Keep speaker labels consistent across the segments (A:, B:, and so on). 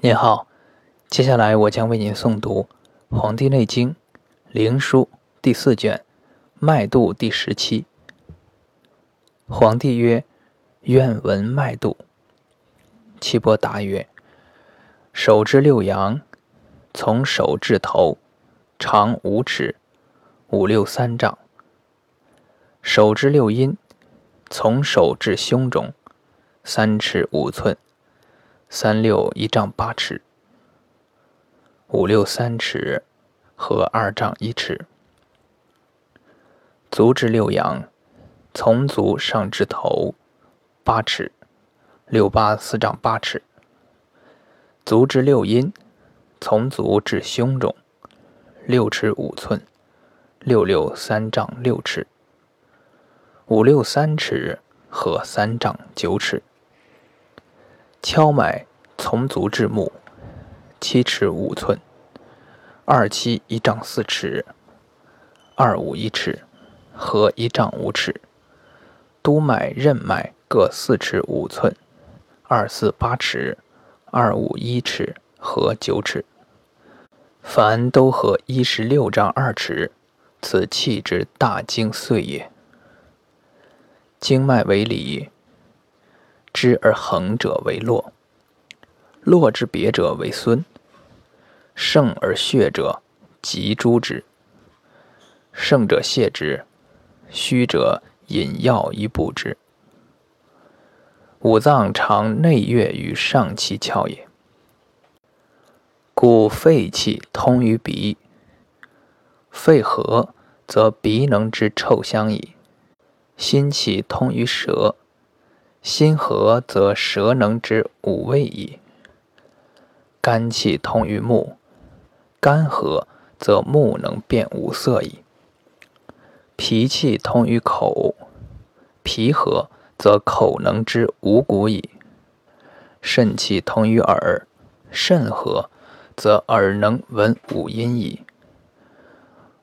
A: 您好，接下来我将为您诵读《黄帝内经·灵枢》第四卷《脉度》第十期。皇帝曰：“愿闻脉度。”岐伯答曰：“手之六阳，从手至头，长五尺，五六三丈；手之六阴，从手至胸中，三尺五寸。”三六一丈八尺，五六三尺，和二丈一尺。足之六阳，从足上至头，八尺，六八四丈八尺。足之六阴，从足至胸中，六尺五寸，六六三丈六尺，五六三尺，和三丈九尺。敲脉从足至目，七尺五寸，二七一丈四尺，二五一尺，合一丈五尺。督脉、任脉各四尺五寸，二四八尺，二五一尺，合九尺。凡都合一十六丈二尺，此气之大经岁也。经脉为里。知而横者为络，络之别者为孙。盛而血者，即诸之。盛者泻之，虚者饮药以补之。五脏常内越于上气窍也，故肺气通于鼻。肺和，则鼻能知臭香矣。心气通于舌。心和则舌能知五味矣。肝气通于目，肝和则目能辨五色矣。脾气通于口，脾和则口能知五谷矣。肾气通于耳，肾和则耳能闻五音矣。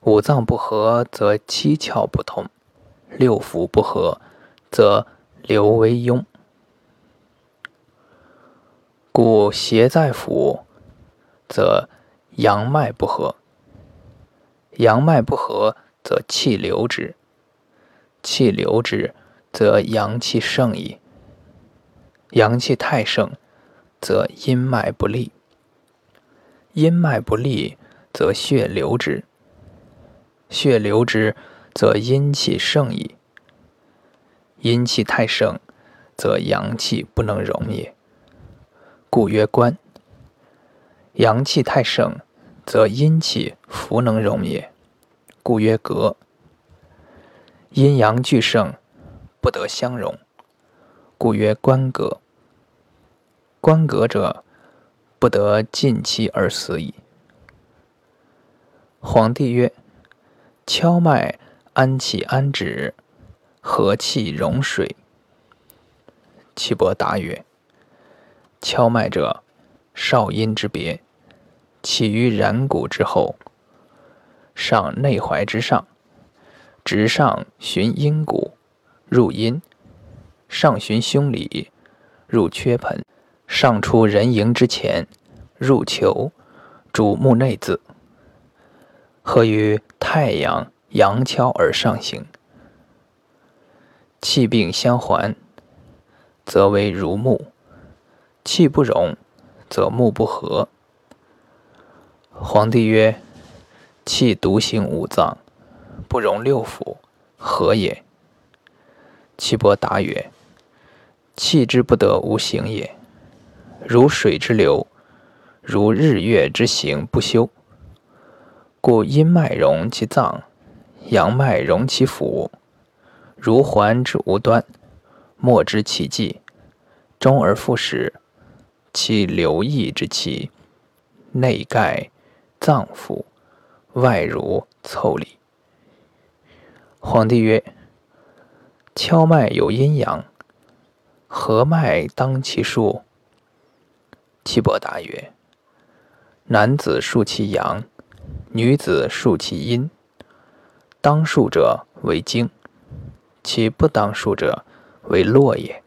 A: 五脏不和则七窍不通，六腑不和则。刘为庸，故邪在腑，则阳脉不和；阳脉不和，则气流之；气流之，则阳气盛矣。阳气太盛，则阴脉不利；阴脉不利，则血流之；血流之，则阴气盛矣。阴气太盛，则阳气不能容也，故曰关；阳气太盛，则阴气弗能容也，故曰隔。阴阳俱盛，不得相容，故曰关隔。关隔者，不得尽期而死矣。皇帝曰：敲脉安气安止。和气融水。岐伯答曰：“敲脉者，少阴之别，起于然谷之后，上内踝之上，直上循阴谷，入阴；上循胸里，入缺盆；上出人迎之前，入球，主目内眦。合于太阳阳敲而上行。”气病相还，则为如木；气不容，则木不和。皇帝曰：“气独行五脏，不容六腑，何也？”岐伯答曰：“气之不得无形也，如水之流，如日月之行不休。故阴脉容其脏，阳脉容其腑。”如环之无端，莫知其迹，终而复始。其流溢之气，内盖脏腑，外如腠理。皇帝曰：“敲脉有阴阳，何脉当其数？”岐伯答曰：“男子数其阳，女子数其阴。当数者为经。”其不当数者，为落也。